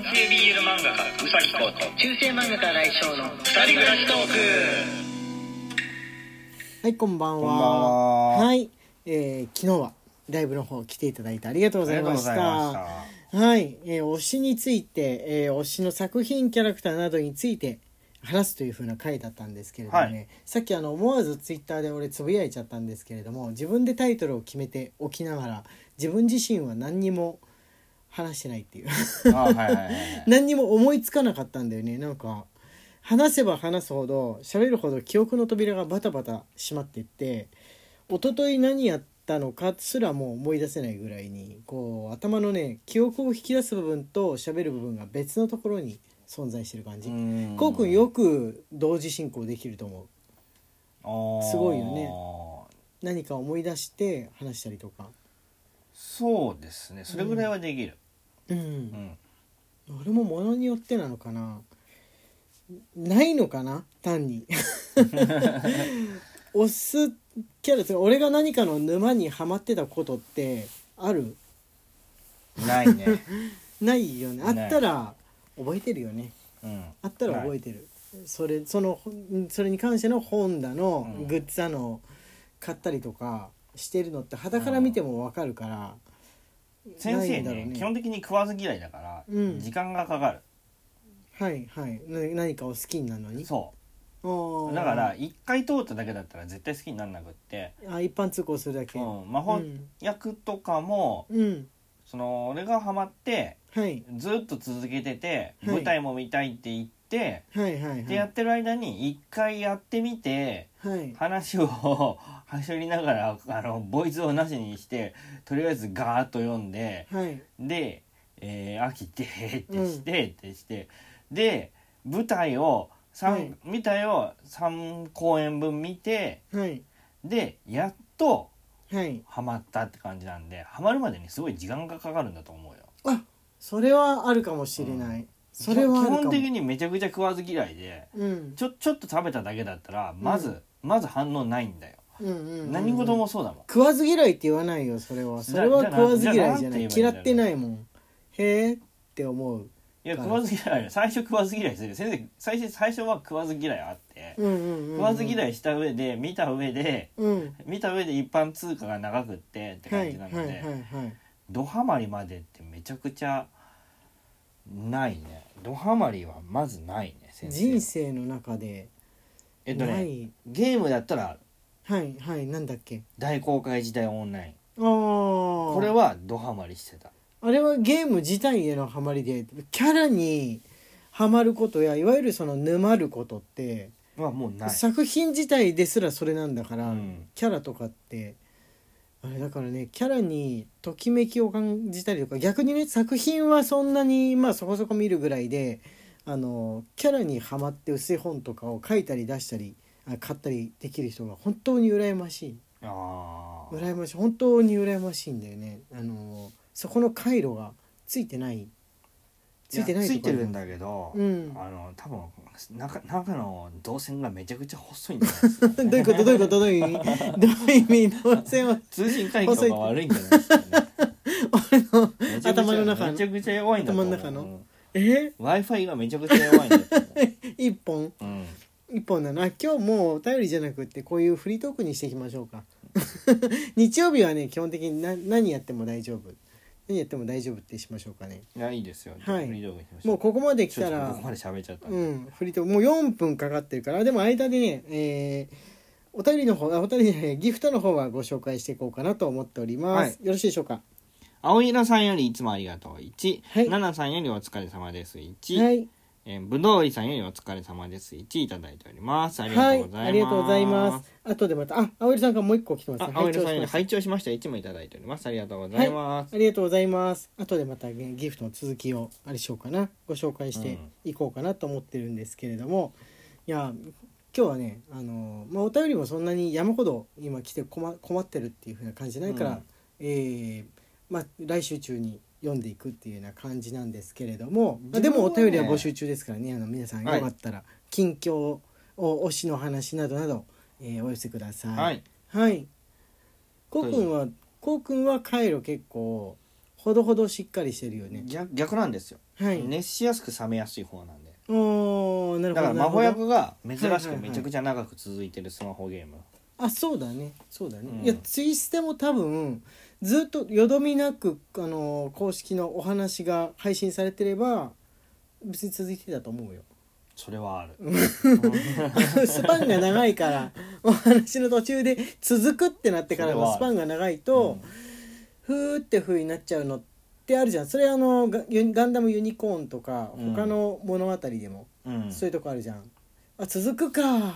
BL 漫画家うさぎこと中世漫画家来翔の二人暮らしトーク。はいこんばんは。こんばんは。い。えー昨日はライブの方来ていただいてありがとうございました。はい、えー推しについて、えー推しの作品キャラクターなどについて話すという風な回だったんですけれどもね、はい。さっきあの思わずツイッターで俺つぶやいちゃったんですけれども自分でタイトルを決めておきながら自分自身は何にも話してないっていう。はいはいはい 何にも思いつかなかったんだよね。なんか話せば話すほど喋るほど記憶の扉がバタバタ閉まっていって一昨日何やったのかすらもう思い出せないぐらいにこう頭のね記憶を引き出す部分と喋る部分が別のところに存在してる感じ。うん。こうくんよく同時進行できると思う。すごいよね。何か思い出して話したりとかそうですね。それぐらいはできる。うん。うん。俺も物によってなのかな。ないのかな？単に。押すキャラって俺が何かの沼にはまってたことってある？ないね。ないよね。あったら覚えてるよね。うん。あったら覚えてる、それそのそれに関しての本だの、うん。グッズだの買ったりとかしてるのって肌から見ても分かるから、先生ないんだろうね。基本的に食わず嫌いだからうん。時間がかかる。はいはい。な何かを好きになるのに？そう。うだから一回通っただけだったら絶対好きにならなくって。あ一般通行するだけ。うん。魔法役とかもうん。その俺がハマってはい。ずっと続けててはい。舞台も見たいって言ってはいはいはい。でやってる間に一回やってみてはい。話をはしょりながらあのボイスをなしにしてとりあえずガーッと読んではい。で、えー飽きてってして、ってしてで舞台を三、はい。見たよ3公演分見てはい。でやっとはい。ハマったって感じなんでハマるまでにすごい時間がかかるんだと思うよ。あそれはあるかもしれない、それは基本的にめちゃくちゃ食わず嫌いでうん。ちょちょっと食べただけだったらまず、まず反応ないんだよ。うんうんうんうん。何事もそうだもん。食わず嫌いって言わないよそれは。それは食わず嫌いじゃない。嫌ってないもん。へえって思う。いや食わず嫌い。最初食わず嫌いする。先生最初最初は食わず嫌いあって、うんうんうん、うん、食わず嫌いした上で見た上でうん。見た上で一般通貨が長くってってはい感じなので、はいはいはい。ドハマりまでってめちゃくちゃないね。ドハマりはまずないね先生。人生の中でえっとねない、ゲームだったらはいはいなんだっけ？大公開時代オンライン。ああこれはドハマりしてた。あれはゲーム自体へのハマりでキャラにハマることやいわゆるその沼ることってはもうない。作品自体ですらそれなんだから、うん。キャラとかってあれだからねキャラにときめきを感じたりとか逆にね作品はそんなにまあそこそこ見るぐらいであのキャラにはまって薄い本とかを書いたり出したりあ買ったりできる人が本当に羨ましい。ああ羨ましい。本当に羨ましいんだよね。あのそこの回路がついてないついてないついてるんだだけど、うん。あの多分中中の動線がめちゃくちゃ細いんじゃないですか、どういうこと？どういうことどういう意味？どういう意味？どうせは 通信環境が悪いんじゃないですか、ね、俺 の頭の中の。めちゃくちゃ弱いんだ頭の中の？え？W i f i がめちゃくちゃ弱いんだ一本？う、うん、一本なの？あ今日もうお便りじゃなくってこういうフリートークにしていきましょうか日曜日はね基本的にな何やっても大丈夫何やっても大丈夫ってしましょうかね。いやいいですよ、はい。フリー動画にしましょもうここまで来ちょたらっとここまで喋っちゃったうんフリートークもう4分かかってるからでも間でねえーお便りの方あお便りじゃないギフトの方はご紹介していこうかなと思っております、よろしいでしょうか？青色さんよりいつもありがとう。1、はい。ナナさんよりお疲れ様です。1、はいえーぶどうりさんよりお疲れ様です。1いただいております。ありがはいとうございます、ありがとうございます。後でまたあ青柳さんからもう一個来てますあ、青色さんより拝聴しました。拝聴しました。1もいただいております。ありがとうございます、ありがとうございます。後でまたねギフトの続きをあれしようかな。ご紹介していこうかなと思ってるんですけれども、いや今日はねあのまあお便りもそんなに山ほど今来て困困ってるっていう風な感じじゃないから、うん。えーまあ来週中に読んでいくっていうような感じなんですけれども、まあでもお便りは募集中ですからねあの皆さんよはい。かったら近況を推しの話などなど、えーお寄せください。はい。はい。こうくんはこうくんはカイロ結構ほどほどしっかりしてるよね。逆逆なんですよ、はい。熱しやすく冷めやすい方なんで。おーなるほどだから魔法役が珍しはいはいはいくめちゃくちゃ長く続いてるスマホゲーム、あそうだね。そうだね、うん。いやツイステも多分ずっとよどみなくあの公式のお話が配信されてれば別に続いてたと思うよ。それはある、スパンが長いから お話の途中で続くってなってからのスパンが長いと、ふーって風になっちゃうのってあるじゃん。それあのガユガンダムユニコーンとかうん。他の物語でも、うん。そういうとこあるじゃんあ 続くか。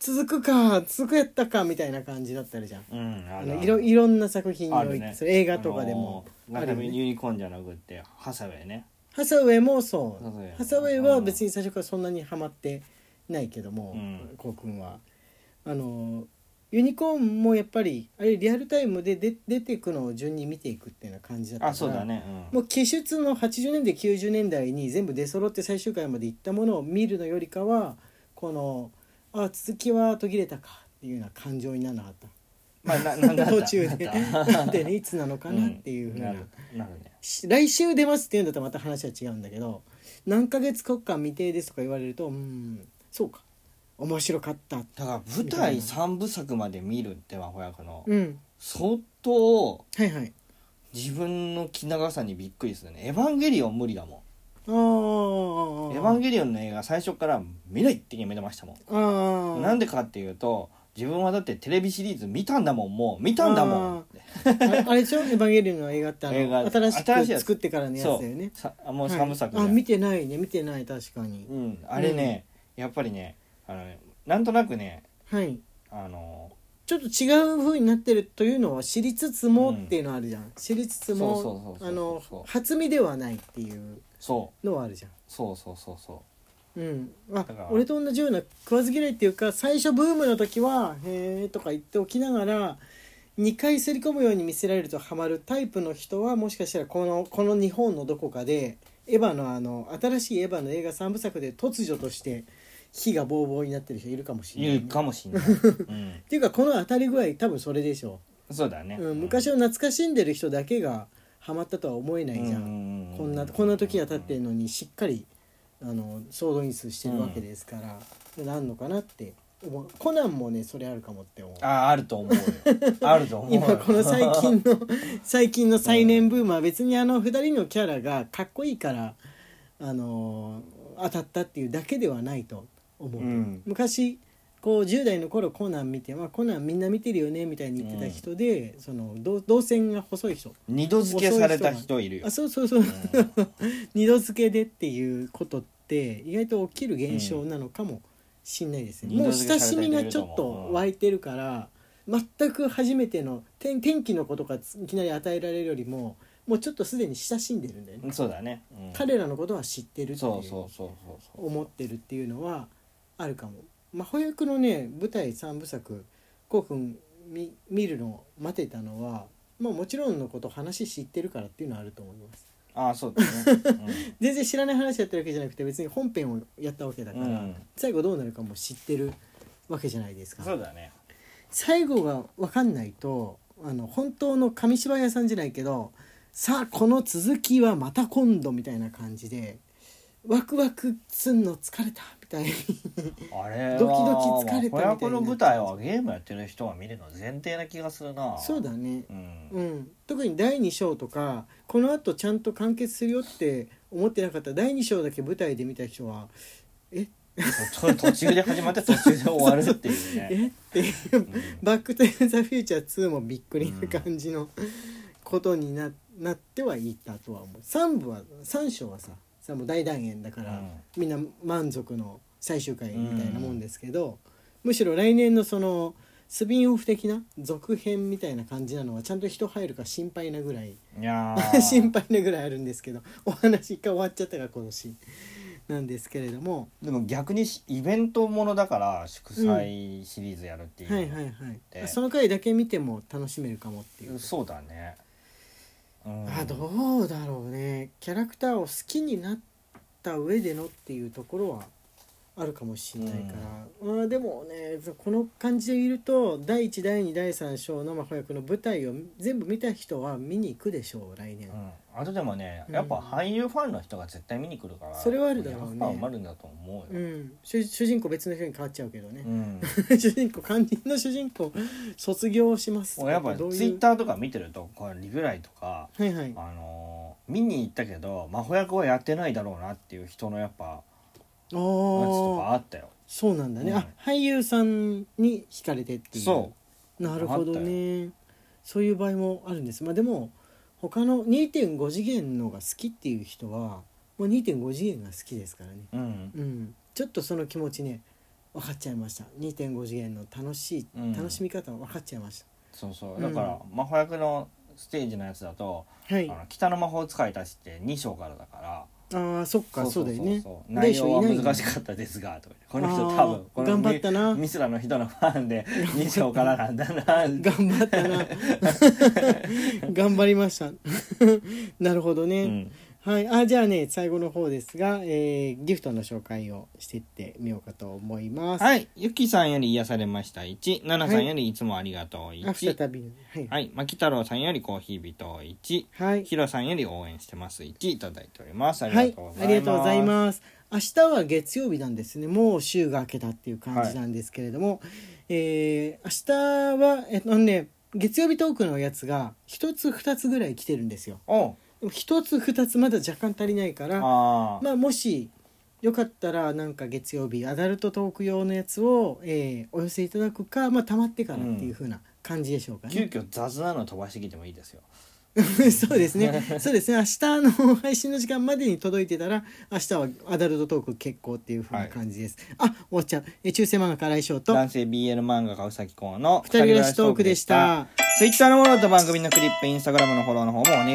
続くか。続くやったかみたいな感じだったりじゃん。うんあのいろいろんな作品にあおいて、るね。映画とかでも。あのガンダムあるよねユニコーンじゃなくってハサウェイね。ハサウェイもそう。ハサウェイは別に最初からそんなにハマってないけども、うん。こうくんは。あのユニコーンもやっぱりあれリアルタイムで出出ていくのを順に見ていくっていうような感じだったからあそうだね。もう記述の80年代90年代に全部出揃って最終回まで行ったものを見るのよりかはこのあ続きは途切れたかっていうような感情にならなかった。まあな なな途中で。なんでねいつなのかなっていう。ふうな、んなね。し来週出ますっていうんだったらまた話は違うんだけど何ヶ月国間未定ですとか言われるとうんそうか面白かった。だから舞台3部作まで見るって魔法役のうん。相当はいはい。自分の気長さにびっくりするね「エヴァンゲリオン」無理だもん「エヴァンゲリオン」の映画最初から見ないって決めてましたもん。なんでかっていうと自分はだってテレビシリーズ見たんだもんもう見たんだもん。あれでしょ「エヴァンゲリオン」の映画ってあ映画の新しく作ってからのやつだよね。もうはい。3部作で、あ見てないね見てない確かに。うん、あれね、やっぱりねあのねなんとなくねはい。あのちょっと違う風になってるというのは知りつつもうんっていうのはあるじゃん、知りつつもあの初見ではないっていう。のはあるじゃんそうそうそうそう。ん、あ俺と同じような食わず嫌いっていうか最初ブームの時は「へえ」とか言っておきながら2回すり込むように見せられるとハマるタイプの人はもしかしたらこのこの日本のどこかでエヴァのあの新しいエヴァの映画3部作で突如として火がボーボーになってる人いるかもしうれない、いるかもしんない、うん、っていうかこの当たり具合多分それでしょそうだね、う、うん、昔を懐かしんでる人だけがハマったとは思えないじゃん、こんなこんな時が経ってるのにしっかりあの総動員数してるわけですから、なんのかなってコナンもねそれあるかもって思う。あああると思うよ。あると思うよ。今この最近の 最近の再燃ブームは別にあの2人のキャラがかっこいいからあの当たったっていうだけではないと思う、うん。昔こう10代の頃コナン見て、まあ、コナンみんな見てるよねみたいに言ってた人で、その動動線が細い人。二度付けされた人いるよ。あそうそうそう、二度付けでっていうことって意外と起きる現象なのかもしんないですね、うん。もう親したみがちょっと湧いてるから、全く初めての天天気のことがいきなり与えられるよりももうちょっとすでに親しんでるんだよね、そうだね、うん。彼らのことは知ってるっていそうそうそうそうそう。思ってるっていうのはあるかも。魔法役のね舞台3部作こうくん見見るのを待てたのはまあもちろんのこと話知ってるからっていうのはあると思います。ああそうだね、全然知らない話やってるわけじゃなくて別に本編をやったわけだから、うん。最後どうなるかも知ってるわけじゃないですうん、か。そうだね。最後が分かんないとあの本当の紙芝居屋さんじゃないけどさあこの続きはまた今度みたいな感じでワクワクすんの疲れたみたいにあれはドキドキ疲れたみたいにな。っちゃうまあ子役の舞台はゲームやってる人が見るの前提な気がするな。そうだね。うん、うん、特に第2章とかこのあとちゃんと完結するよって思ってなかった第2章だけ舞台で見た人はと途中で始まって途中で終わるっていう。ね、え？っていううん「バック・トゥ・ザ・フューチャー2」もびっくりな感じのことにななってはいたとは思う。3部は3章はささもう大団円だから、うん。みんな満足の最終回みたいなもんですけど、むしろ来年のそのスピンオフ的な続編みたいな感じなのはちゃんと人入るか心配なぐらいいやー。心配なぐらいあるんですけどお話一回終わっちゃったから今年なんですけれども。でも逆にしイベントものだから祝祭シリーズやるっていう、はいはいはい。であその回だけ見ても楽しめるかもっていう。そうだね、うん、あどうだろうね。キャラクターを好きになった上でのっていうところはあるかもしれないから、まあでもねこの感じでいると第1第2第3章の真帆役の舞台を全部見た人は見に行くでしょう来年、うん、あとでもねうん。やっぱ俳優ファンの人が絶対見に来るからそれはあるだろうね。やっぱ埋まるんだと思うよ、うん、主主人公別の人に変わっちゃうけどね。う、ん。主人公肝心の主人公卒業します俺やっぱどういう？ツイッターとか見てるとこれリグライとかはいはい。あのー見に行ったけど真帆役はやってないだろうなっていう人のやっぱあやつとかああったよ。そうなんだね、うん。あ俳優さんに惹かれてっていう。そう。なるほどね。そういう場合もあるんです。まあでも他の2.5次元のが好きっていう人はもう2.5次元が好きですからね。うん。うん。ちょっとその気持ちね分かっちゃいました。2.5次元の楽しい、うん。楽しみ方分かっちゃいましそうそう。うんだから真帆役のステージのやつだと、たはい。あの北の魔法使いたちって2章からだからああそっかそうだよね。内容は難しかったですがと。かこの人多分この頑張ったな。ミミスラの人のファンで 2章からなんだな。頑張ったな。頑張りました。なるほどね、うんはい、あじゃあね最後の方ですが、えーギフトの紹介をしていってみようかと思います。はい。ゆきさんより癒されました。1奈々さんよりい。つもありがとう。あ再1びはい。はい。牧太郎さんよりコーヒー人。1はい、ひろさんより応援してます。1いただいております。ありはいがとうございます、ありがとうございます。明日は月曜日なんですね。もう週が明けたっていう感じなんですけれども、えー明日はえっとね月曜日トークのやつが一つ二つぐらい来てるんですよ。おう一つ二つまだ若干足りないから、あー、まあもしよかったらなんか月曜日アダルトトーク用のやつを、えーお寄せいただくか、まあ溜まってからっていう風な感じでしょうかね。急遽雑なの飛ばしてきてもいいですよ そうですね。そうですね。明日の配信の時間までに届いてたら、明日はアダルトトーク結構っていう風な感じです。あ、終わっちゃう。え中世漫画家来翔と、男性 BL 漫画家うさぎこうの二人暮らしトークでした。ツイッターのフォローと番組のクリップインスタグラムのフォローの方もお願い